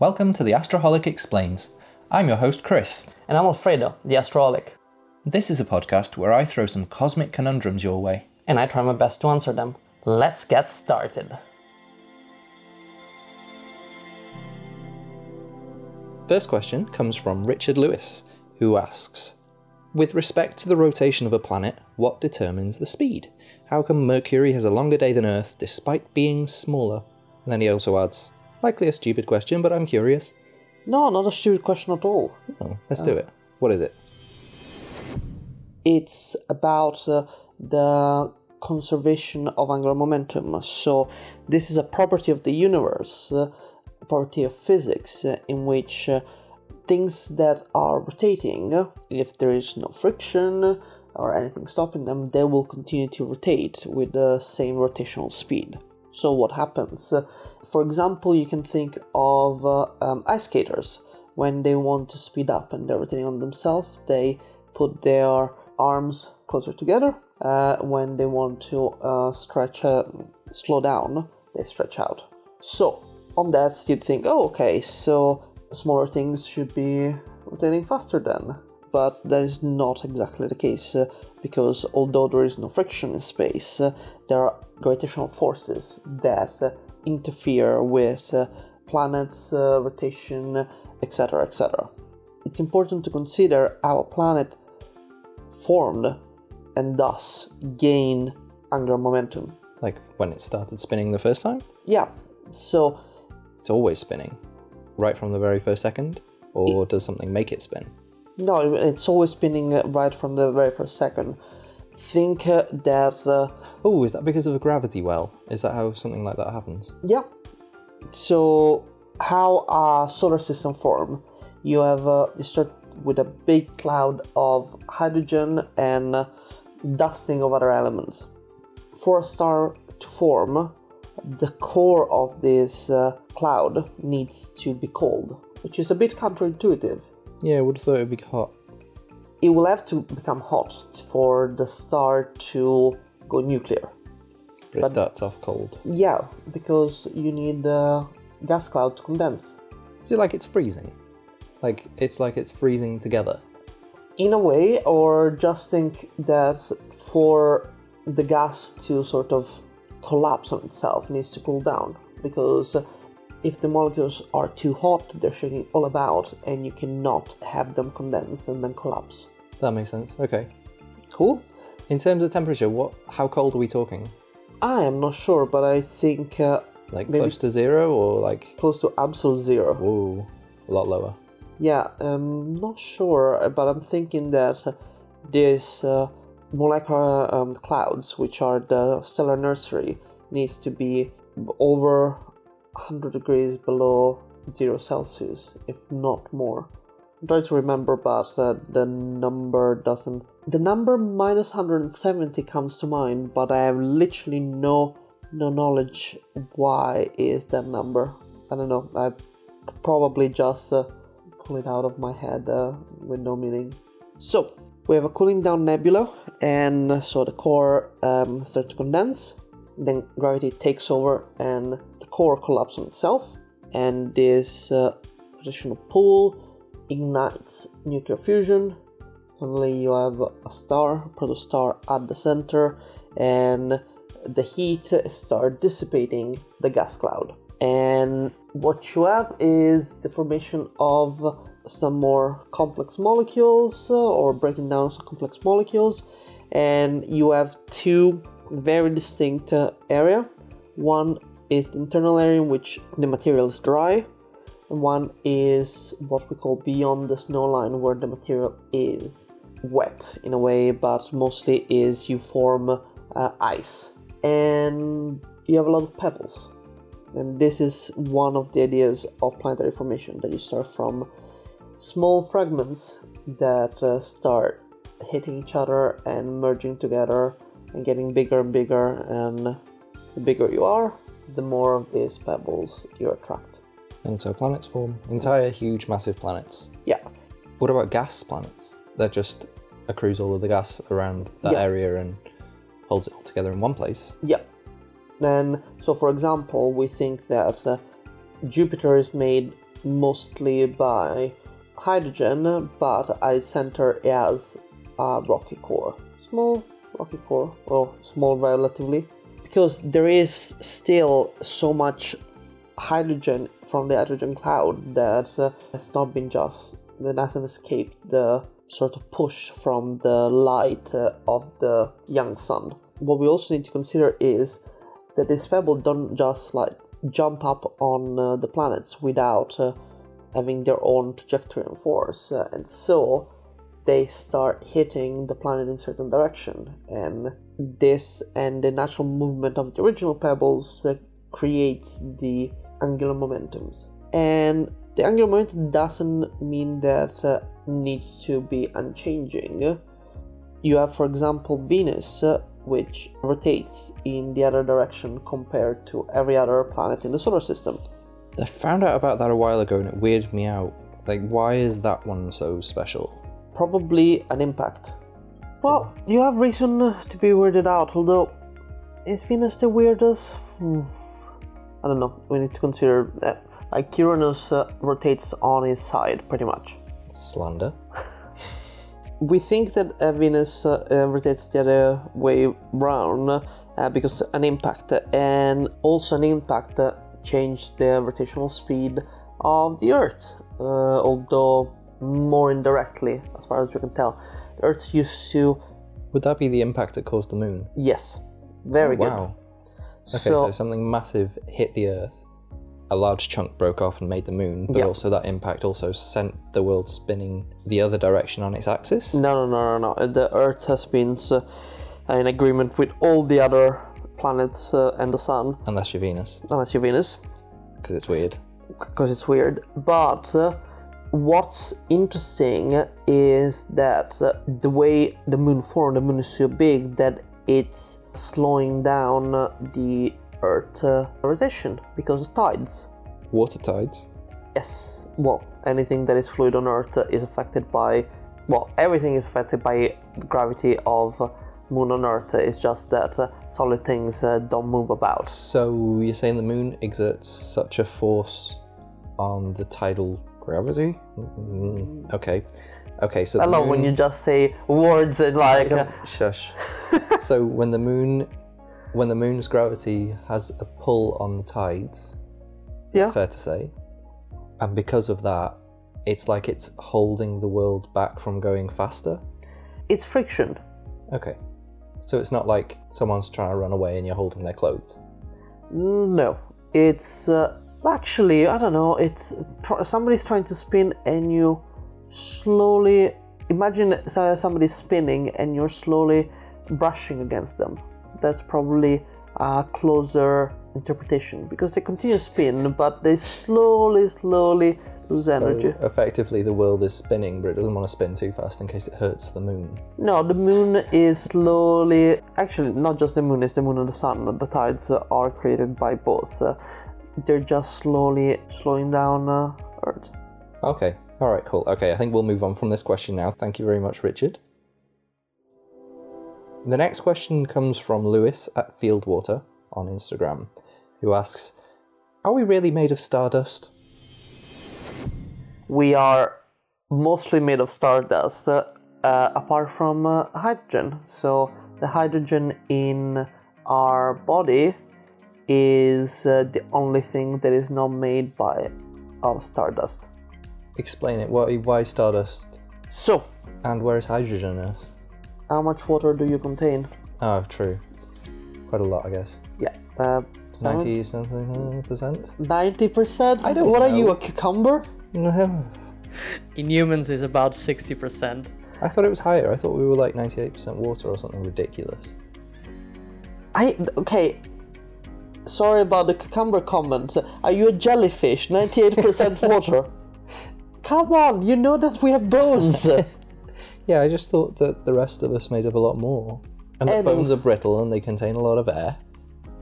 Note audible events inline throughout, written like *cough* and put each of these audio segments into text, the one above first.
Welcome to the Astroholic Explains. I'm your host, Chris. And I'm Alfredo, the Astroholic. This is a podcast where I throw some cosmic conundrums your way. and I try my best to answer them. Let's get started. First question comes from Richard Lewis, who asks With respect to the rotation of a planet, what determines the speed? How come Mercury has a longer day than Earth despite being smaller? And then he also adds, Likely a stupid question, but I'm curious. No, not a stupid question at all. Oh, let's do it. What is it? It's about uh, the conservation of angular momentum. So, this is a property of the universe, uh, a property of physics, uh, in which uh, things that are rotating, uh, if there is no friction or anything stopping them, they will continue to rotate with the same rotational speed. So, what happens? For example, you can think of uh, um, ice skaters. When they want to speed up and they're rotating on themselves, they put their arms closer together. Uh, when they want to uh, stretch, uh, slow down, they stretch out. So, on that, you'd think, oh, okay, so smaller things should be rotating faster then. But that is not exactly the case, uh, because although there is no friction in space, uh, there are gravitational forces that uh, interfere with uh, planets' uh, rotation, etc., etc. It's important to consider how a planet formed and thus gain angular momentum. Like when it started spinning the first time? Yeah, so It's always spinning, right from the very first second? Or does something make it spin? no, it's always spinning right from the very first second. Think that, uh, Oh, is that because of a gravity well? Is that how something like that happens? yeah. So how a solar system form? You have uh, you start with a big cloud of hydrogen and dusting of other elements. For a star to form, the core of this uh, cloud needs to be cold, which is a bit counterintuitive. Yeah, I would have thought it would be hot. It will have to become hot for the star to go nuclear. But it starts off cold. Yeah, because you need the gas cloud to condense. Is it like it's freezing? Like it's like it's freezing together. In a way, or just think that for the gas to sort of collapse on itself, needs to cool down. Because if the molecules are too hot, they're shaking all about, and you cannot have them condense and then collapse. That makes sense. Okay. Cool? In terms of temperature, what? How cold are we talking? I am not sure, but I think uh, Like Maybe- close to zero or like close to absolute zero. whoa, a lot lower. Yeah, um, I'm not sure, but I'm thinking that this uh, molecular um, clouds, which are the stellar nursery, needs to be over 100 degrees below zero Celsius, if not more. I'm to remember, but uh, the number doesn't. The number minus 170 comes to mind, but I have literally no no knowledge why is that number. I don't know. I probably just uh, pull it out of my head uh, with no meaning. So we have a cooling down nebula, and so the core um, starts to condense. Then gravity takes over, and the core collapses on itself. And this uh, gravitational pull ignites nuclear fusion. Suddenly, you have a star, protostar at the center, and the heat start dissipating the gas cloud. And what you have is the formation of some more complex molecules uh, or breaking down some complex molecules and you have two very distinct uh, area one is the internal area in which the material is dry one is what we call beyond the snow line where the material is wet in a way but mostly is you form uh, ice. And you have a lot of pebbles. And this is one of the ideas of planetary formation that you start from small fragments that uh, start hitting each other and merging together and getting bigger and bigger and the bigger you are the more of these pebbles you attract And so planets form entire, huge, massive planets. yeah What about gas planets? That just accrues all of the gas around that Yeah. area and holds it all together in one place. Yeah. Then, so for example, we think that uh, Jupiter is made mostly by hydrogen, but at its center it has a rocky core. Small rocky core, or small relatively, because there is still so much hydrogen from the hydrogen cloud that uh, has not been just that hasn't escaped the sort of push from the light uh, of the young sun. What we also need to consider is that these pebbles don't just like jump up on uh, the planets without uh, having their own trajectory and force, uh, and so they start hitting the planet in certain direction, and this and the natural movement of the original pebbles that creates the angular momentums. And the angular momentum doesn't mean that uh, needs to be unchanging. You have, for example, Venus, uh, which rotates in the other direction compared to every other planet in the solar system. I found out about that a while ago and it weirded me out. Like, why is that one so special? Probably an impact. Well, you have reason to be weirded out, although, is Venus the weirdest? Hmm. I don't know, we need to consider that. Like, Uranus uh, rotates on his side, pretty much. Slander. *laughs* we think that uh, Venus uh, uh, rotates the other way round uh, because an impact and also an impact uh, changed the rotational speed of the Earth, uh, although more indirectly, as far as we can tell. The Earth used to, Would that be the impact that caused the moon? yes, very good. Wow. Okay, so, So, something massive hit the Earth. A large chunk broke off and made the moon, but Yeah. also that impact also sent the world spinning the other direction on its axis. no, no, no, no, no. The Earth has been uh, in agreement with all the other planets uh, and the Sun, Unless you're Venus, unless you're Venus. because it's weird. because it's weird. But uh, what's interesting is that uh, the way the moon formed, the moon is so big that it's slowing down the Earth uh, rotation because of tides. Water tides. Yes, well, anything that is fluid on Earth is affected by, well, everything is affected by gravity of moon on Earth. It's just that uh, solid things uh, don't move about. So you're saying the moon exerts such a force on the tidal gravity? Mm, Okay. Okay, so I love when you just say words and like. uh, Shush. *laughs* so when the moon, when the moon's gravity has a pull on the tides, yeah. fair to say, and because of that, it's like it's holding the world back from going faster. It's friction. Okay. So it's not like someone's trying to run away and you're holding their clothes. No, it's uh, actually I don't know. It's somebody's trying to spin and you slowly imagine so- somebody's spinning and you're slowly brushing against them. That's probably a closer interpretation because they continue to spin, but they slowly, slowly lose So energy. effectively, the world is spinning, but it doesn't want to spin too fast in case it hurts the moon. No, the moon is slowly. Actually, not just the moon, it's the moon and the sun. The tides are created by both. Uh, they're just slowly slowing down uh, Earth. Okay. All right. Cool. Okay. I think we'll move on from this question now. Thank you very much, Richard. The next question comes from Lewis at Fieldwater on Instagram, who asks, "Are we really made of stardust?" We are mostly made of stardust, uh, uh, apart from uh, hydrogen. So, the hydrogen in our body is uh, the only thing that is not made by of stardust. Explain it. Why, why stardust? So, And where is hydrogen in us? how much water do you contain? Oh, true. Quite a lot, I guess. Yeah, uh, seven- Ninety something percent. Ninety percent. I don't What are know. you, a cucumber? In humans, is about 60%. I thought it was higher. I thought we were like ninety-eight percent water or something ridiculous. I okay. Sorry about the cucumber comment. Are you a jellyfish? Ninety-eight percent *laughs* water. Come on, you know that we have bones. *laughs* Yeah, I just thought that the rest of us made up a lot more. And the And- bones are brittle and they contain a lot of air.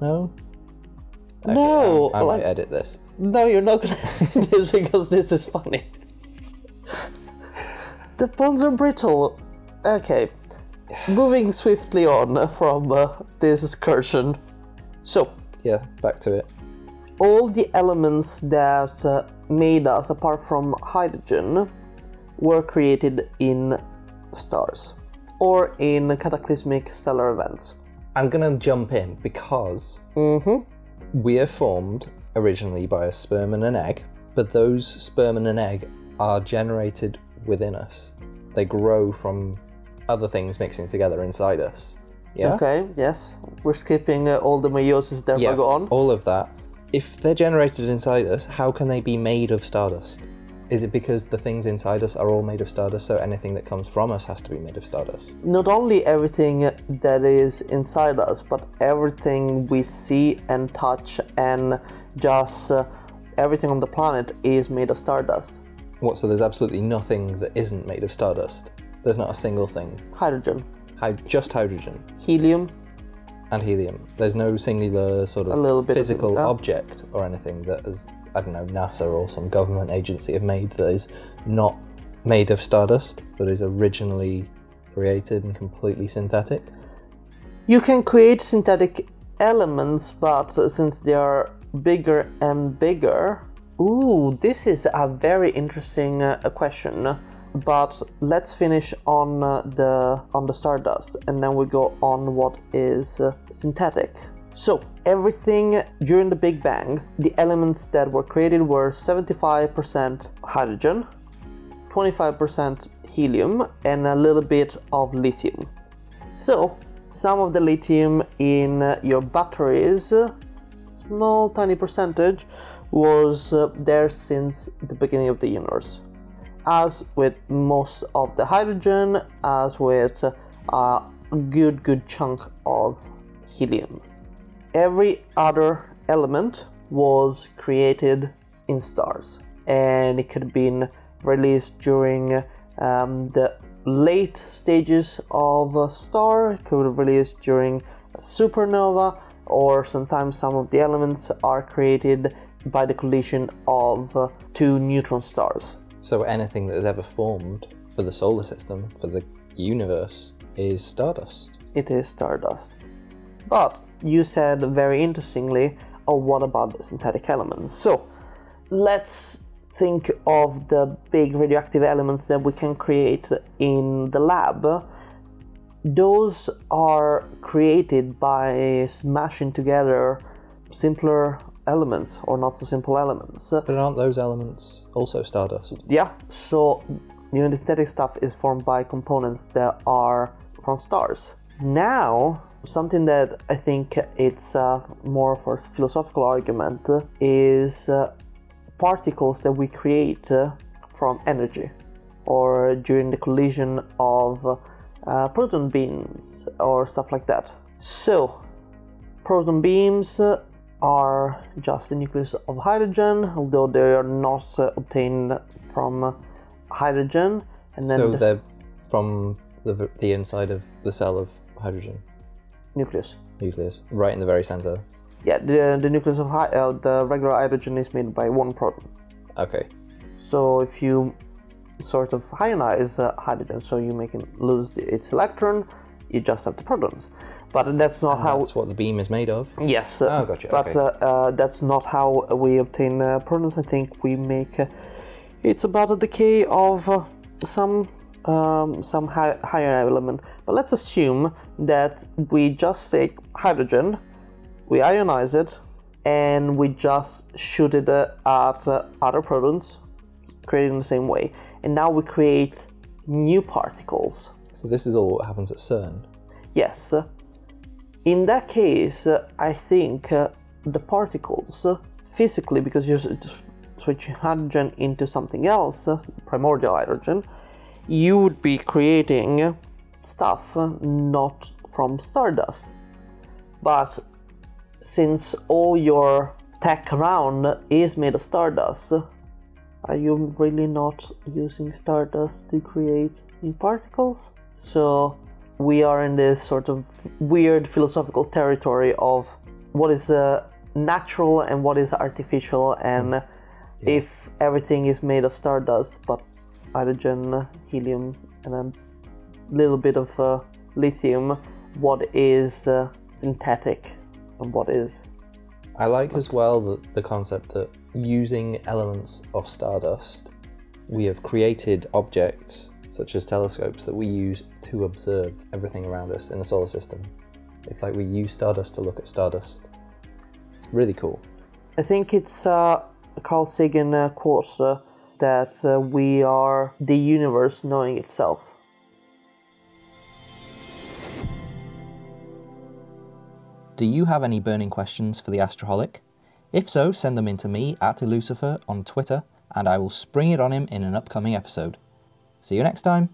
No? Okay, No, I, I like- might edit this. no, you're not gonna *laughs* do this because this is funny. the bones are brittle. Okay, moving swiftly on from uh, this excursion. So, Yeah, back to it. all the elements that uh, made us, apart from hydrogen, were created in stars or in cataclysmic stellar events. I'm gonna jump in because Mm-hmm. we are formed originally by a sperm and an egg, but those sperm and an egg are generated within us. They grow from other things mixing together inside us. Yeah. Okay, yes. We're skipping uh, all the meiosis that Yeah. go on. All of that. If they're generated inside us, how can they be made of stardust? Is it because the things inside us are all made of stardust, so anything that comes from us has to be made of stardust? Not only everything that is inside us, but everything we see and touch and just uh, everything on the planet is made of stardust. What? So there's absolutely nothing that isn't made of stardust. There's not a single thing. Hydrogen, Hy- just hydrogen helium, and helium. There's no singular sort of A little bit of physical it, object or anything that is, I don't know, NASA or some government agency have made that is not made of stardust, that is originally created and completely synthetic. You can create synthetic elements, but since they are bigger and bigger. Ooh, this is a very interesting uh, question. But let's finish on uh, the on the stardust, and then we go on what is uh, synthetic. So everything during the Big Bang, the elements that were created were 75% hydrogen, 25% helium, and a little bit of lithium. So, some of the lithium in uh, your batteries, uh, small tiny percentage, was uh, there since the beginning of the universe. As with most of the hydrogen, as with uh, a good, good chunk of helium. Every other element was created in stars, and it could have been released during um, the late stages of a star, it could have released during a supernova, or sometimes some of the elements are created by the collision of uh, two neutron stars. So anything that has ever formed for the solar system, for the universe, is stardust. It is stardust. But you said very interestingly, oh, what about the synthetic elements? So let's think of the big radioactive elements that we can create in the lab. Those are created by smashing together simpler elements or not so simple elements. But aren't those elements also stardust? Yeah, so the synthetic stuff is formed by components that are from stars. Now, something that I think it's uh, more for a philosophical argument is uh, particles that we create uh, from energy or during the collision of uh, proton beams or stuff like that. So, proton beams are just the nucleus of hydrogen, although they are not uh, obtained from hydrogen. And then So the they're from the, the inside of the cell of hydrogen nucleus. nucleus, right in the very center. Yeah, the, the nucleus of hy- uh, the regular hydrogen is made by one proton. Okay. So if you sort of ionize uh, hydrogen, so you make it lose the, its electron, you just have the protons. But that's not how. That's what the beam is made of. Yes. uh, Oh, gotcha, But okay. uh, uh, that's not how we obtain uh, protons. I think we make. Uh, it's about a decay of uh, some um, some hi- higher element. But let's assume that we just take hydrogen, we ionize it, and we just shoot it uh, at uh, other protons, created in the same way. And now we create new particles. So this is all what happens at CERN. Yes. In that case, I think uh, the particles, uh, physically, because you're switching hydrogen into something else, uh, primordial hydrogen, you would be creating stuff not from stardust. But since all your tech around is made of stardust, are you really not using stardust to create new particles? So we are in this sort of weird philosophical territory of what is uh, natural and what is artificial, and if everything is made of stardust, but hydrogen, helium, and a little bit of uh, lithium, what is uh, synthetic and what is? I like as well the, the concept that using elements of stardust, we have created objects such as telescopes that we use to observe everything around us in the solar system. It's like we use stardust to look at stardust. It's really cool. I think it's uh, a Carl Sagan uh, quote uh, that uh, we are the universe knowing itself. Do you have any burning questions for the Astroholic? If so, send them in to me at Elucifer on Twitter, and I will spring it on him in an upcoming episode. See you next time.